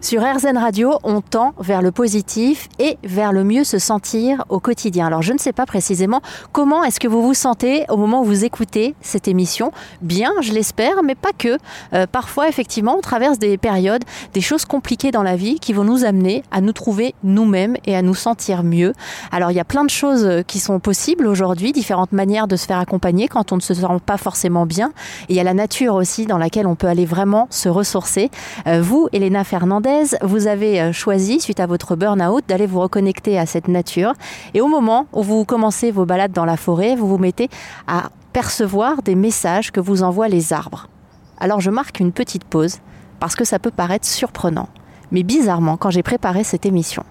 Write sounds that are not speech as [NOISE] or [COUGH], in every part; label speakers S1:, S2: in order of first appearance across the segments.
S1: Sur RZN Radio, on tend vers le positif et vers le mieux se sentir au quotidien. Alors je ne sais pas précisément comment est-ce que vous vous sentez au moment où vous écoutez cette émission. Bien, je l'espère, mais pas que. Euh, parfois, effectivement, on traverse des périodes, des choses compliquées dans la vie qui vont nous amener à nous trouver nous-mêmes et à nous sentir mieux. Alors il y a plein de choses qui sont possibles aujourd'hui, différentes manières de se faire accompagner quand on ne se sent pas forcément bien. Et il y a la nature aussi dans laquelle on peut aller vraiment se ressourcer. Euh, vous, Elena Fernandez, vous avez euh, choisi, suite à votre burn-out, d'aller vous reconnecter à cette nature. Et au moment où vous commencez vos balades dans la forêt, vous vous mettez à percevoir des messages que vous envoient les arbres. Alors je marque une petite pause parce que ça peut paraître surprenant. Mais bizarrement, quand j'ai préparé cette émission,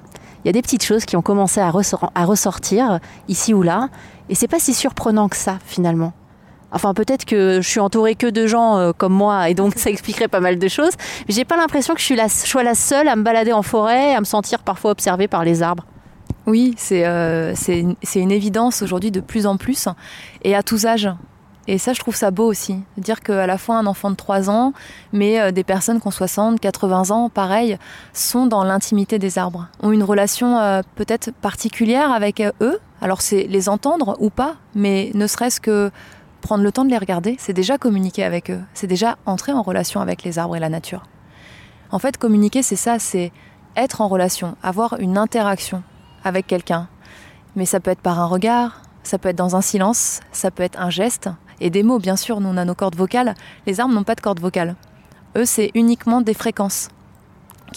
S1: il y a des petites choses qui ont commencé à, ressortir ici ou là, et c'est pas si surprenant que ça finalement. Enfin, peut-être que je suis entourée que de gens euh, comme moi et donc ça expliquerait pas mal de choses. Mais j'ai pas l'impression que je sois la seule à me balader en forêt, à me sentir parfois observée par les arbres.
S2: Oui, c'est euh, une évidence aujourd'hui de plus en plus et à tous âges. Et ça, je trouve ça beau aussi. Dire qu'à la fois un enfant de 3 ans, mais euh, des personnes qui ont 60, 80 ans, pareil, sont dans l'intimité des arbres, ont une relation peut-être particulière avec eux. Alors c'est les entendre ou pas, mais ne serait-ce que prendre le temps de les regarder, c'est déjà communiquer avec eux, c'est déjà entrer en relation avec les arbres et la nature. En fait, communiquer, c'est ça, c'est être en relation, avoir une interaction avec quelqu'un. Mais ça peut être par un regard, ça peut être dans un silence, ça peut être un geste, et des mots, bien sûr, nous on a nos cordes vocales, les arbres n'ont pas de cordes vocales. Eux, c'est uniquement des fréquences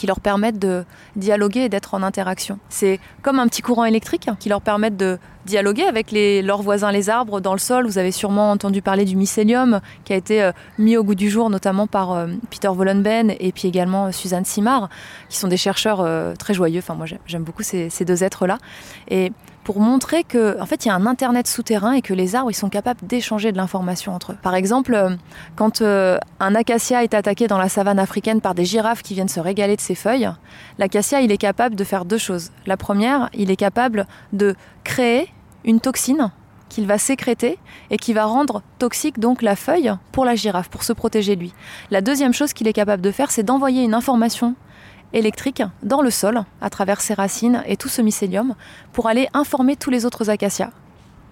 S2: qui leur permettent de dialoguer et d'être en interaction. C'est comme un petit courant électrique qui leur permet de dialoguer avec leurs voisins les arbres dans le sol. Vous avez sûrement entendu parler du mycélium qui a été euh, mis au goût du jour notamment par euh, Peter Wollenben et puis également euh, Suzanne Simard qui sont des chercheurs très joyeux. Enfin moi j'aime beaucoup ces, ces deux êtres là. Et pour montrer que en fait il y a un internet souterrain et que les arbres ils sont capables d'échanger de l'information entre eux. Par exemple, euh, quand euh, un acacia est attaqué dans la savane africaine par des girafes qui viennent se régaler de ses feuilles, l'acacia il est capable de faire deux choses. La première, il est capable de créer une toxine qu'il va sécréter et qui va rendre toxique donc la feuille pour la girafe, pour se protéger lui. La deuxième chose qu'il est capable de faire, c'est d'envoyer une information électrique dans le sol à travers ses racines et tout ce mycélium pour aller informer tous les autres acacias,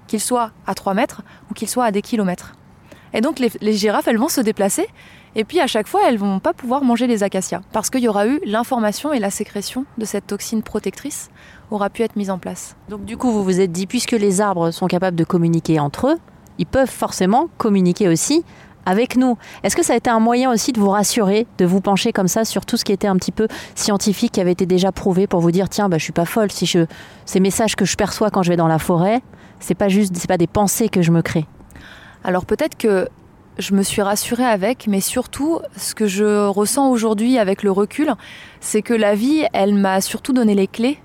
S2: qu'ils soient à 3 mètres ou qu'ils soient à des kilomètres. Et donc les, girafes, elles vont se déplacer et puis à chaque fois, elles vont pas pouvoir manger les acacias parce qu'il y aura eu l'information et la sécrétion de cette toxine protectrice aura pu être mise en place.
S1: Donc du coup, vous vous êtes dit, puisque les arbres sont capables de communiquer entre eux, ils peuvent forcément communiquer aussi avec nous. Est-ce que ça a été un moyen aussi de vous rassurer, de vous pencher comme ça sur tout ce qui était un petit peu scientifique, qui avait été déjà prouvé pour vous dire tiens, bah, je suis pas folle si je ces messages que je perçois quand je vais dans la forêt, c'est pas juste, c'est pas des pensées que je me crée.
S2: Alors peut-être que je me suis rassurée avec, mais surtout, ce que je ressens aujourd'hui avec le recul, c'est que la vie, elle m'a surtout donné les clés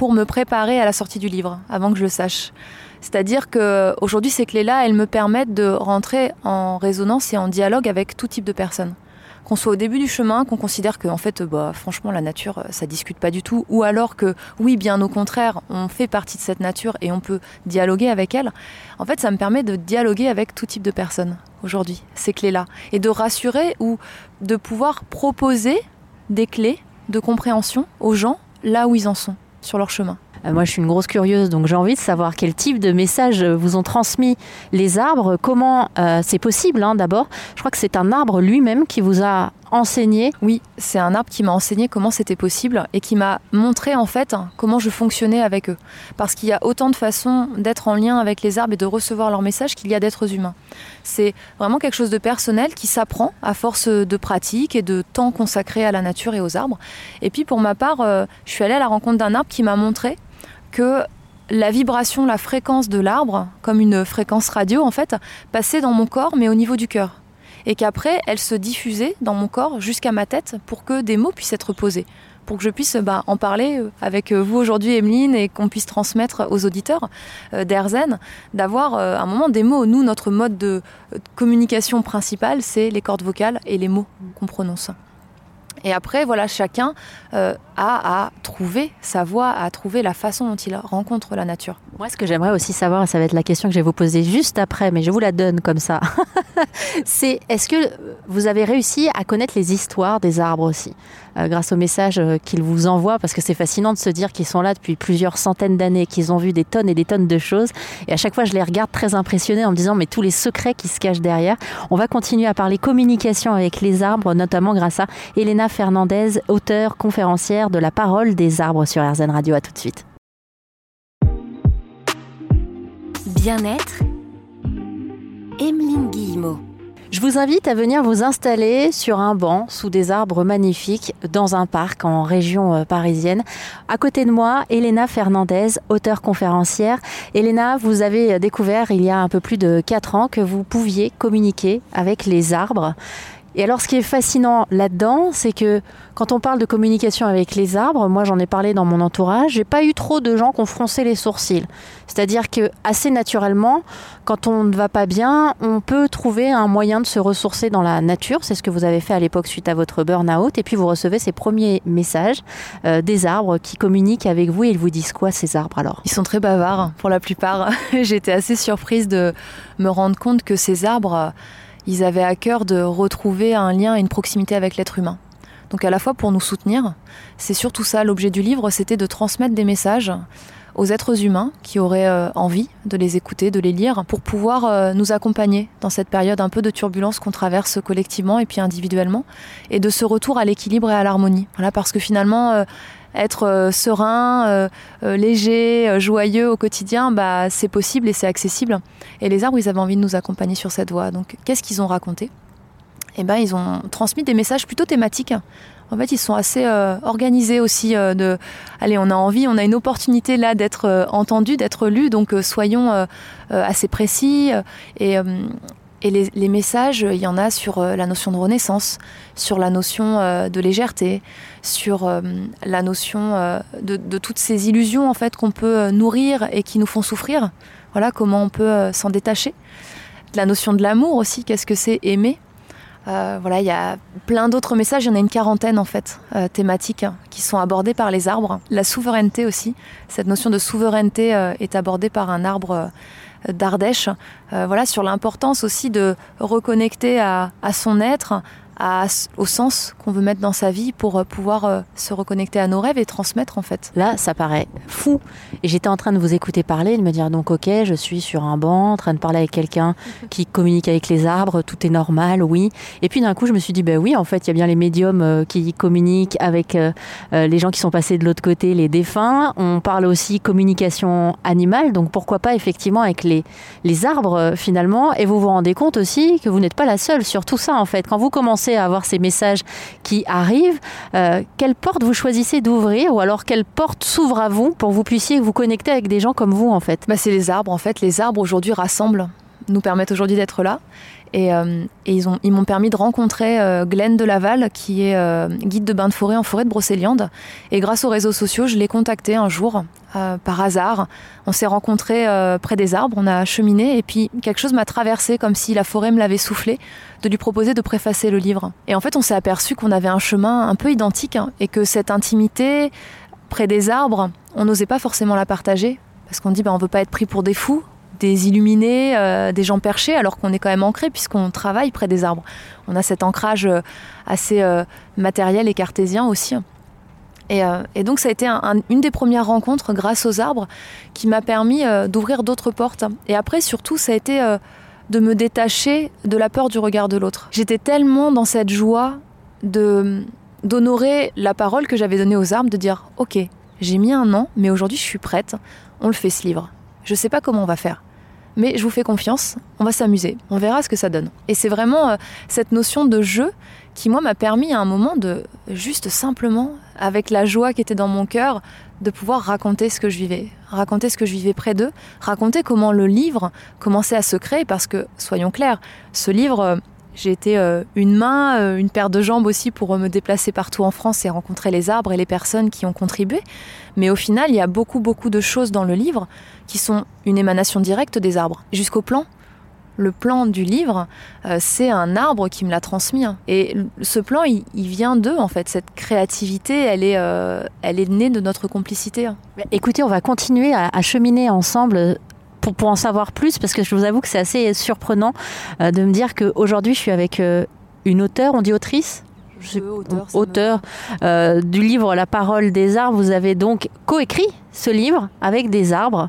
S2: pour me préparer à la sortie du livre, avant que je le sache. C'est-à-dire que aujourd'hui, ces clés-là, elles me permettent de rentrer en résonance et en dialogue avec tout type de personnes. Qu'on soit au début du chemin, qu'on considère que, en fait, bah, franchement, la nature, ça discute pas du tout, ou alors que, oui, bien au contraire, on fait partie de cette nature et on peut dialoguer avec elle. En fait, ça me permet de dialoguer avec tout type de personnes aujourd'hui, ces clés-là, et de rassurer ou de pouvoir proposer des clés de compréhension aux gens là où ils en sont sur leur chemin.
S1: Euh, moi, je suis une grosse curieuse, donc j'ai envie de savoir quel type de message vous ont transmis les arbres, comment euh, c'est possible hein, d'abord. Je crois que c'est un arbre lui-même qui vous a enseigné
S2: Oui, c'est un arbre qui m'a enseigné comment c'était possible et qui m'a montré en fait comment je fonctionnais avec eux. Parce qu'il y a autant de façons d'être en lien avec les arbres et de recevoir leurs messages qu'il y a d'êtres humains. C'est vraiment quelque chose de personnel qui s'apprend à force de pratique et de temps consacré à la nature et aux arbres. Et puis pour ma part, euh, je suis allée à la rencontre d'un arbre qui m'a montré que la vibration, la fréquence de l'arbre, comme une fréquence radio en fait, passait dans mon corps mais au niveau du cœur et qu'après, elle se diffusait dans mon corps jusqu'à ma tête pour que des mots puissent être posés, pour que je puisse bah, en parler euh, avec euh, vous aujourd'hui, Emeline, et qu'on puisse transmettre aux auditeurs euh, d'Erzen, d'avoir un moment des mots. Nous, notre mode de communication principal, c'est les cordes vocales et les mots qu'on prononce. Et après, voilà, chacun euh, a à trouver sa voie, à trouver la façon dont il rencontre la nature.
S1: Moi, ce que j'aimerais aussi savoir, ça va être la question que je vais vous poser juste après, mais je vous la donne comme ça, [LAUGHS] c'est est-ce que vous avez réussi à connaître les histoires des arbres aussi euh, grâce aux messages euh, qu'ils vous envoient, parce que c'est fascinant de se dire qu'ils sont là depuis plusieurs centaines d'années, qu'ils ont vu des tonnes et des tonnes de choses. Et à chaque fois, je les regarde très impressionnés en me disant, mais tous les secrets qui se cachent derrière. On va continuer à parler communication avec les arbres, notamment grâce à Elena Fernandez, auteure, conférencière de la parole des arbres sur RZN Radio. À tout de suite.
S3: Bien-être, Emeline Guillemot.
S1: Je vous invite à venir vous installer sur un banc sous des arbres magnifiques dans un parc en région euh, parisienne. À côté de moi, Elena Fernandez, auteure conférencière. Elena, vous avez découvert il y a un peu plus de 4 ans que vous pouviez communiquer avec les arbres. Et alors, ce qui est fascinant là-dedans, c'est que quand on parle de communication avec les arbres, moi j'en ai parlé dans mon entourage, j'ai pas eu trop de gens qui ont froncé les sourcils. C'est-à-dire que assez naturellement, quand on ne va pas bien, on peut trouver un moyen de se ressourcer dans la nature. C'est ce que vous avez fait à l'époque suite à votre burn-out. Et puis vous recevez ces premiers messages euh, des arbres qui communiquent avec vous et ils vous disent quoi ces arbres alors?
S2: Ils sont très bavards pour la plupart. [LAUGHS] J'étais assez surprise de me rendre compte que ces arbres ils avaient à cœur de retrouver un lien et une proximité avec l'être humain. Donc à la fois pour nous soutenir, c'est surtout ça l'objet du livre, c'était de transmettre des messages aux êtres humains qui auraient euh, envie de les écouter, de les lire, pour pouvoir euh, nous accompagner dans cette période un peu de turbulence qu'on traverse collectivement et puis individuellement, et de ce retour à l'équilibre et à l'harmonie. Voilà, parce que finalement, euh, être serein, léger, joyeux au quotidien, bah, c'est possible et c'est accessible. Et les arbres, ils avaient envie de nous accompagner sur cette voie. Donc, qu'est-ce qu'ils ont raconté? Eh ben, ils ont transmis des messages plutôt thématiques en fait, ils sont assez euh, organisés aussi. Euh, de, allez, on a envie, on a une opportunité là d'être euh, entendu, d'être lu, donc soyons assez précis. Et les, messages, il y en a sur la notion de renaissance, sur la notion de légèreté, sur la notion de, toutes ces illusions en fait qu'on peut nourrir et qui nous font souffrir. Voilà comment on peut s'en détacher. La notion de l'amour aussi, qu'est-ce que c'est aimer? Euh, voilà, il y a plein d'autres messages, il y en a une quarantaine en fait, euh, thématiques qui sont abordées par les arbres. La souveraineté aussi, cette notion de souveraineté euh, est abordée par un arbre d'Ardèche. voilà, sur l'importance aussi de reconnecter à, à son être, au sens qu'on veut mettre dans sa vie pour euh, pouvoir euh, se reconnecter à nos rêves et transmettre en fait.
S1: Là, ça paraît fou. Et j'étais en train de vous écouter parler, de me dire donc ok, je suis sur un banc, en train de parler avec quelqu'un [LAUGHS] qui communique avec les arbres, tout est normal, oui. Et puis d'un coup, je me suis dit ben oui, en fait, il y a bien les médiums euh, qui communiquent avec les gens qui sont passés de l'autre côté, les défunts. On parle aussi communication animale, donc pourquoi pas effectivement avec les, les arbres finalement. Et vous vous rendez compte aussi que vous n'êtes pas la seule sur tout ça en fait. Quand vous commencez à avoir ces messages qui arrivent, euh, quelle porte vous choisissez d'ouvrir ou alors quelle porte s'ouvre à vous pour que vous puissiez vous connecter avec des gens comme vous en fait?
S2: Bah, C'est les arbres en fait. Les arbres aujourd'hui rassemblent, nous permettent aujourd'hui d'être là. Et, euh, ils, ont, ils m'ont permis de rencontrer euh, Glenn de Laval, qui est euh, guide de bain de forêt en forêt de Brocéliande. Et grâce aux réseaux sociaux, je l'ai contacté un jour, par hasard. On s'est rencontrés près des arbres, on a cheminé, et puis quelque chose m'a traversé, comme si la forêt me l'avait soufflé, de lui proposer de préfacer le livre. Et en fait, on s'est aperçu qu'on avait un chemin un peu identique, hein, et que cette intimité, près des arbres, on n'osait pas forcément la partager, parce qu'on dit, bah, on veut pas être pris pour des fous, des illuminés, euh, des gens perchés, alors qu'on est quand même ancré puisqu'on travaille près des arbres. On a cet ancrage euh, assez euh, matériel et cartésien aussi. Et, donc ça a été une des premières rencontres grâce aux arbres qui m'a permis d'ouvrir d'autres portes. Et après surtout ça a été de me détacher de la peur du regard de l'autre. J'étais tellement dans cette joie de d'honorer la parole que j'avais donnée aux arbres, de dire ok, j'ai mis un an, mais aujourd'hui je suis prête, on le fait ce livre. Je sais pas comment on va faire mais je vous fais confiance, on va s'amuser, on verra ce que ça donne. Et c'est vraiment euh, cette notion de jeu qui, moi, m'a permis à un moment de juste simplement, avec la joie qui était dans mon cœur, de pouvoir raconter ce que je vivais, raconter ce que je vivais près d'eux, raconter comment le livre commençait à se créer, parce que, soyons clairs, ce livre, euh, j'ai été euh, une main, euh, une paire de jambes aussi pour me déplacer partout en France et rencontrer les arbres et les personnes qui ont contribué. Mais au final, il y a beaucoup, beaucoup de choses dans le livre qui sont une émanation directe des arbres. Jusqu'au plan, le plan du livre, euh, c'est un arbre qui me l'a transmis. hein. Et ce plan, il, vient d'eux, en fait. Cette créativité, elle est, euh, elle est née de notre complicité. hein.
S1: Écoutez, on va continuer à cheminer ensemble pour, pour en savoir plus, parce que je vous avoue que c'est assez surprenant euh, de me dire qu'aujourd'hui, je suis avec euh, une auteure, on dit autrice Je sais-
S2: auteur
S1: euh, du livre La parole des arbres. Vous avez donc coécrit ce livre avec des arbres.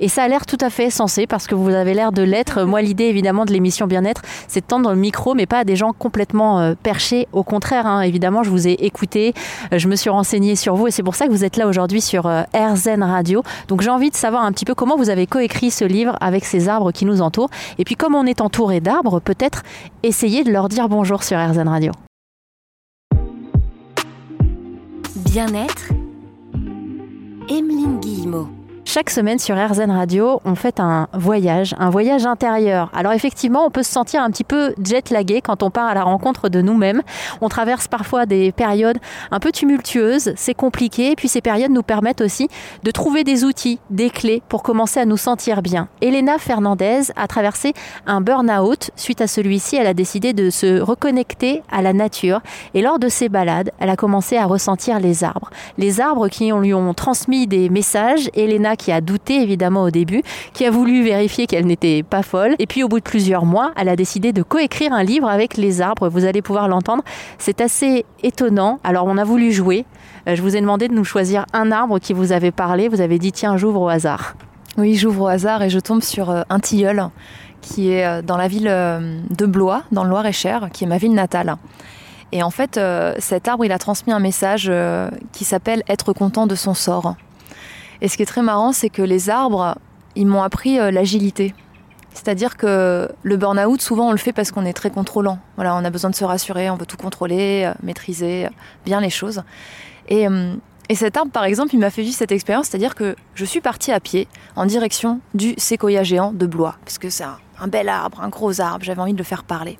S1: Et ça a l'air tout à fait sensé parce que vous avez l'air de l'être. [LAUGHS] Moi, l'idée évidemment de l'émission Bien-être, c'est de tendre le micro, mais pas à des gens complètement euh, perchés. Au contraire, hein, évidemment, je vous ai écouté, euh, je me suis renseignée sur vous et c'est pour ça que vous êtes là aujourd'hui sur euh, RZN Radio. Donc j'ai envie de savoir un petit peu comment vous avez coécrit ce livre avec ces arbres qui nous entourent. Et puis comme on est entouré d'arbres, peut-être essayer de leur dire bonjour sur RZN Radio.
S3: Bien-être. Emeline Guillemot.
S1: Chaque semaine sur RZN Radio, on fait un voyage, un voyage intérieur. Alors effectivement, on peut se sentir un petit peu jet-lagué quand on part à la rencontre de nous-mêmes. On traverse parfois des périodes un peu tumultueuses, c'est compliqué, et puis ces périodes nous permettent aussi de trouver des outils, des clés pour commencer à nous sentir bien. Elena Fernandez a traversé un burn-out. Suite à celui-ci, elle a décidé de se reconnecter à la nature. Et lors de ces balades, elle a commencé à ressentir les arbres. Les arbres qui lui ont transmis des messages. Elena qui a douté évidemment au début, qui a voulu vérifier qu'elle n'était pas folle. Et puis au bout de plusieurs mois, elle a décidé de coécrire un livre avec les arbres. Vous allez pouvoir l'entendre. C'est assez étonnant. Alors on a voulu jouer. Euh, Je vous ai demandé de nous choisir un arbre qui vous avait parlé. Vous avez dit tiens, j'ouvre au hasard.
S2: Oui, j'ouvre au hasard et je tombe sur euh, un tilleul qui est euh, dans la ville de Blois, dans le Loir-et-Cher, qui est ma ville natale. Et en fait, cet arbre, il a transmis un message qui s'appelle être content de son sort. Et ce qui est très marrant, c'est que les arbres, ils m'ont appris euh, l'agilité. C'est-à-dire que le burn-out, souvent, on le fait parce qu'on est très contrôlant. Voilà, on a besoin de se rassurer, on veut tout contrôler, euh, maîtriser euh, bien les choses. Et, et cet arbre, par exemple, il m'a fait vivre cette expérience, c'est-à-dire que je suis partie à pied en direction du séquoia géant de Blois, parce que c'est un, un bel arbre, un gros arbre, j'avais envie de le faire parler.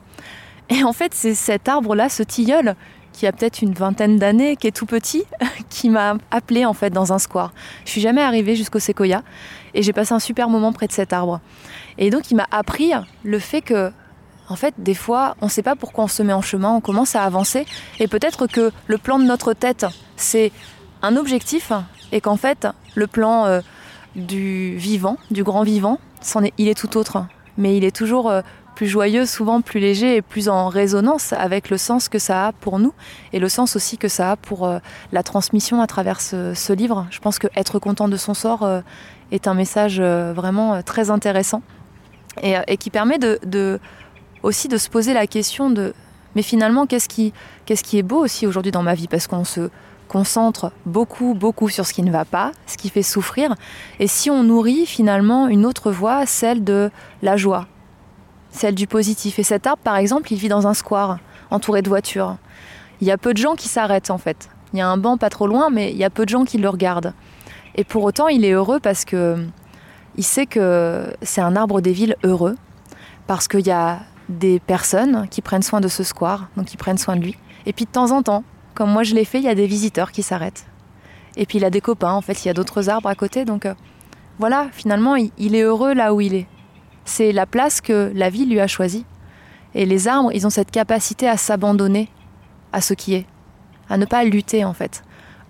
S2: Et en fait, c'est cet arbre-là, ce tilleul, qui a peut-être une vingtaine d'années, qui est tout petit, [LAUGHS] qui m'a appelé en fait dans un square. Je suis jamais arrivée jusqu'au séquoia et j'ai passé un super moment près de cet arbre. Et donc, il m'a appris le fait que, en fait, des fois, on ne sait pas pourquoi on se met en chemin, on commence à avancer et peut-être que le plan de notre tête, c'est un objectif et qu'en fait, le plan euh, du vivant, du grand vivant, il est tout autre. Mais il est toujours euh, plus joyeux, souvent plus léger et plus en résonance avec le sens que ça a pour nous et le sens aussi que ça a pour euh, la transmission à travers ce, livre. Je pense que être content de son sort euh, est un message euh, vraiment très intéressant et, qui permet de, de- aussi de se poser la question de mais finalement qu'est-ce qui, qu'est-ce qui est beau aussi aujourd'hui dans ma vie? Parce qu'on se concentre beaucoup, beaucoup sur ce qui ne va pas, ce qui fait souffrir. Et si on nourrit finalement une autre voie, celle de la joie, celle du positif. Et cet arbre, par exemple, il vit dans un square, entouré de voitures. Il y a peu de gens qui s'arrêtent en fait. Il y a un banc pas trop loin, mais il y a peu de gens qui le regardent. Et pour autant, il est heureux parce que il sait que c'est un arbre des villes heureux, parce qu'il y a des personnes qui prennent soin de ce square, donc qui prennent soin de lui. Et puis de temps en temps, comme moi je l'ai fait, il y a des visiteurs qui s'arrêtent. Et puis il a des copains, en fait, il y a d'autres arbres à côté. Donc euh, voilà, finalement, il, il est heureux là où il est. C'est la place que la vie lui a choisie. Et les arbres, ils ont cette capacité à s'abandonner à ce qui est, à ne pas lutter en fait.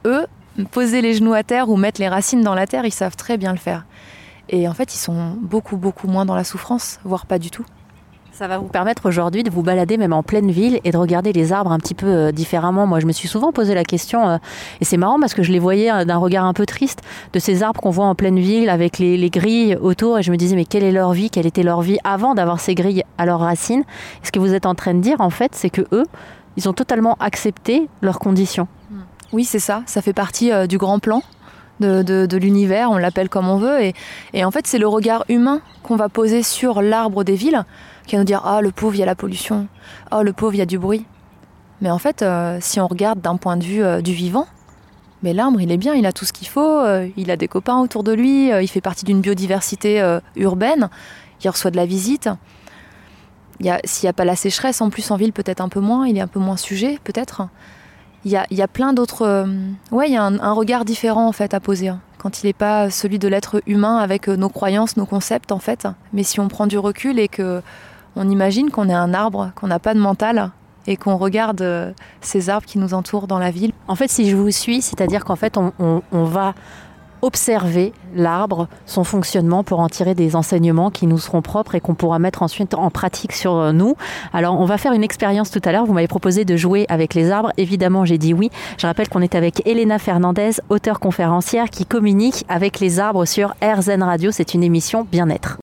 S2: Eux, poser les genoux à terre ou mettre les racines dans la terre, ils savent très bien le faire. Et en fait, ils sont beaucoup, beaucoup moins dans la souffrance, voire pas du tout.
S1: Ça va vous permettre aujourd'hui de vous balader même en pleine ville et de regarder les arbres un petit peu euh, différemment. Moi, je me suis souvent posé la question, euh, et c'est marrant parce que je les voyais euh, d'un regard un peu triste, de ces arbres qu'on voit en pleine ville avec les, les grilles autour, et je me disais, mais quelle est leur vie? Quelle était leur vie avant d'avoir ces grilles à leurs racines? Ce que vous êtes en train de dire, en fait, c'est que eux, ils ont totalement accepté leurs conditions.
S2: Oui, c'est ça. Ça fait partie du grand plan de, l'univers, on l'appelle comme on veut. Et en fait, c'est le regard humain qu'on va poser sur l'arbre des villes qui va nous dire Ah, le pauvre, il y a la pollution. Ah, le pauvre, il y a du bruit. Mais en fait, euh, si on regarde d'un point de vue euh, du vivant, mais l'arbre, il est bien, il a tout ce qu'il faut, euh, il a des copains autour de lui, il fait partie d'une biodiversité urbaine, il reçoit de la visite. A- S'il n'y a pas la sécheresse, en plus en ville, peut-être un peu moins, il est un peu moins sujet, peut-être. il y a, y a, plein d'autres. ouais, il y a un, un, regard différent en fait à poser. Hein, quand il n'est pas celui de l'être humain avec nos croyances, nos concepts en fait. Mais si on prend du recul et que on imagine qu'on est un arbre, qu'on n'a pas de mental, et qu'on regarde ces arbres qui nous entourent dans la ville.
S1: En fait, si je vous suis, c'est-à-dire qu'en fait, on, va observer l'arbre, son fonctionnement pour en tirer des enseignements qui nous seront propres et qu'on pourra mettre ensuite en pratique sur nous. Alors on va faire une expérience tout à l'heure. Vous m'avez proposé de jouer avec les arbres. Évidemment, j'ai dit oui. Je rappelle qu'on est avec Elena Fernandez, auteure conférencière qui communique avec les arbres sur RZN Radio. C'est une émission bien-être.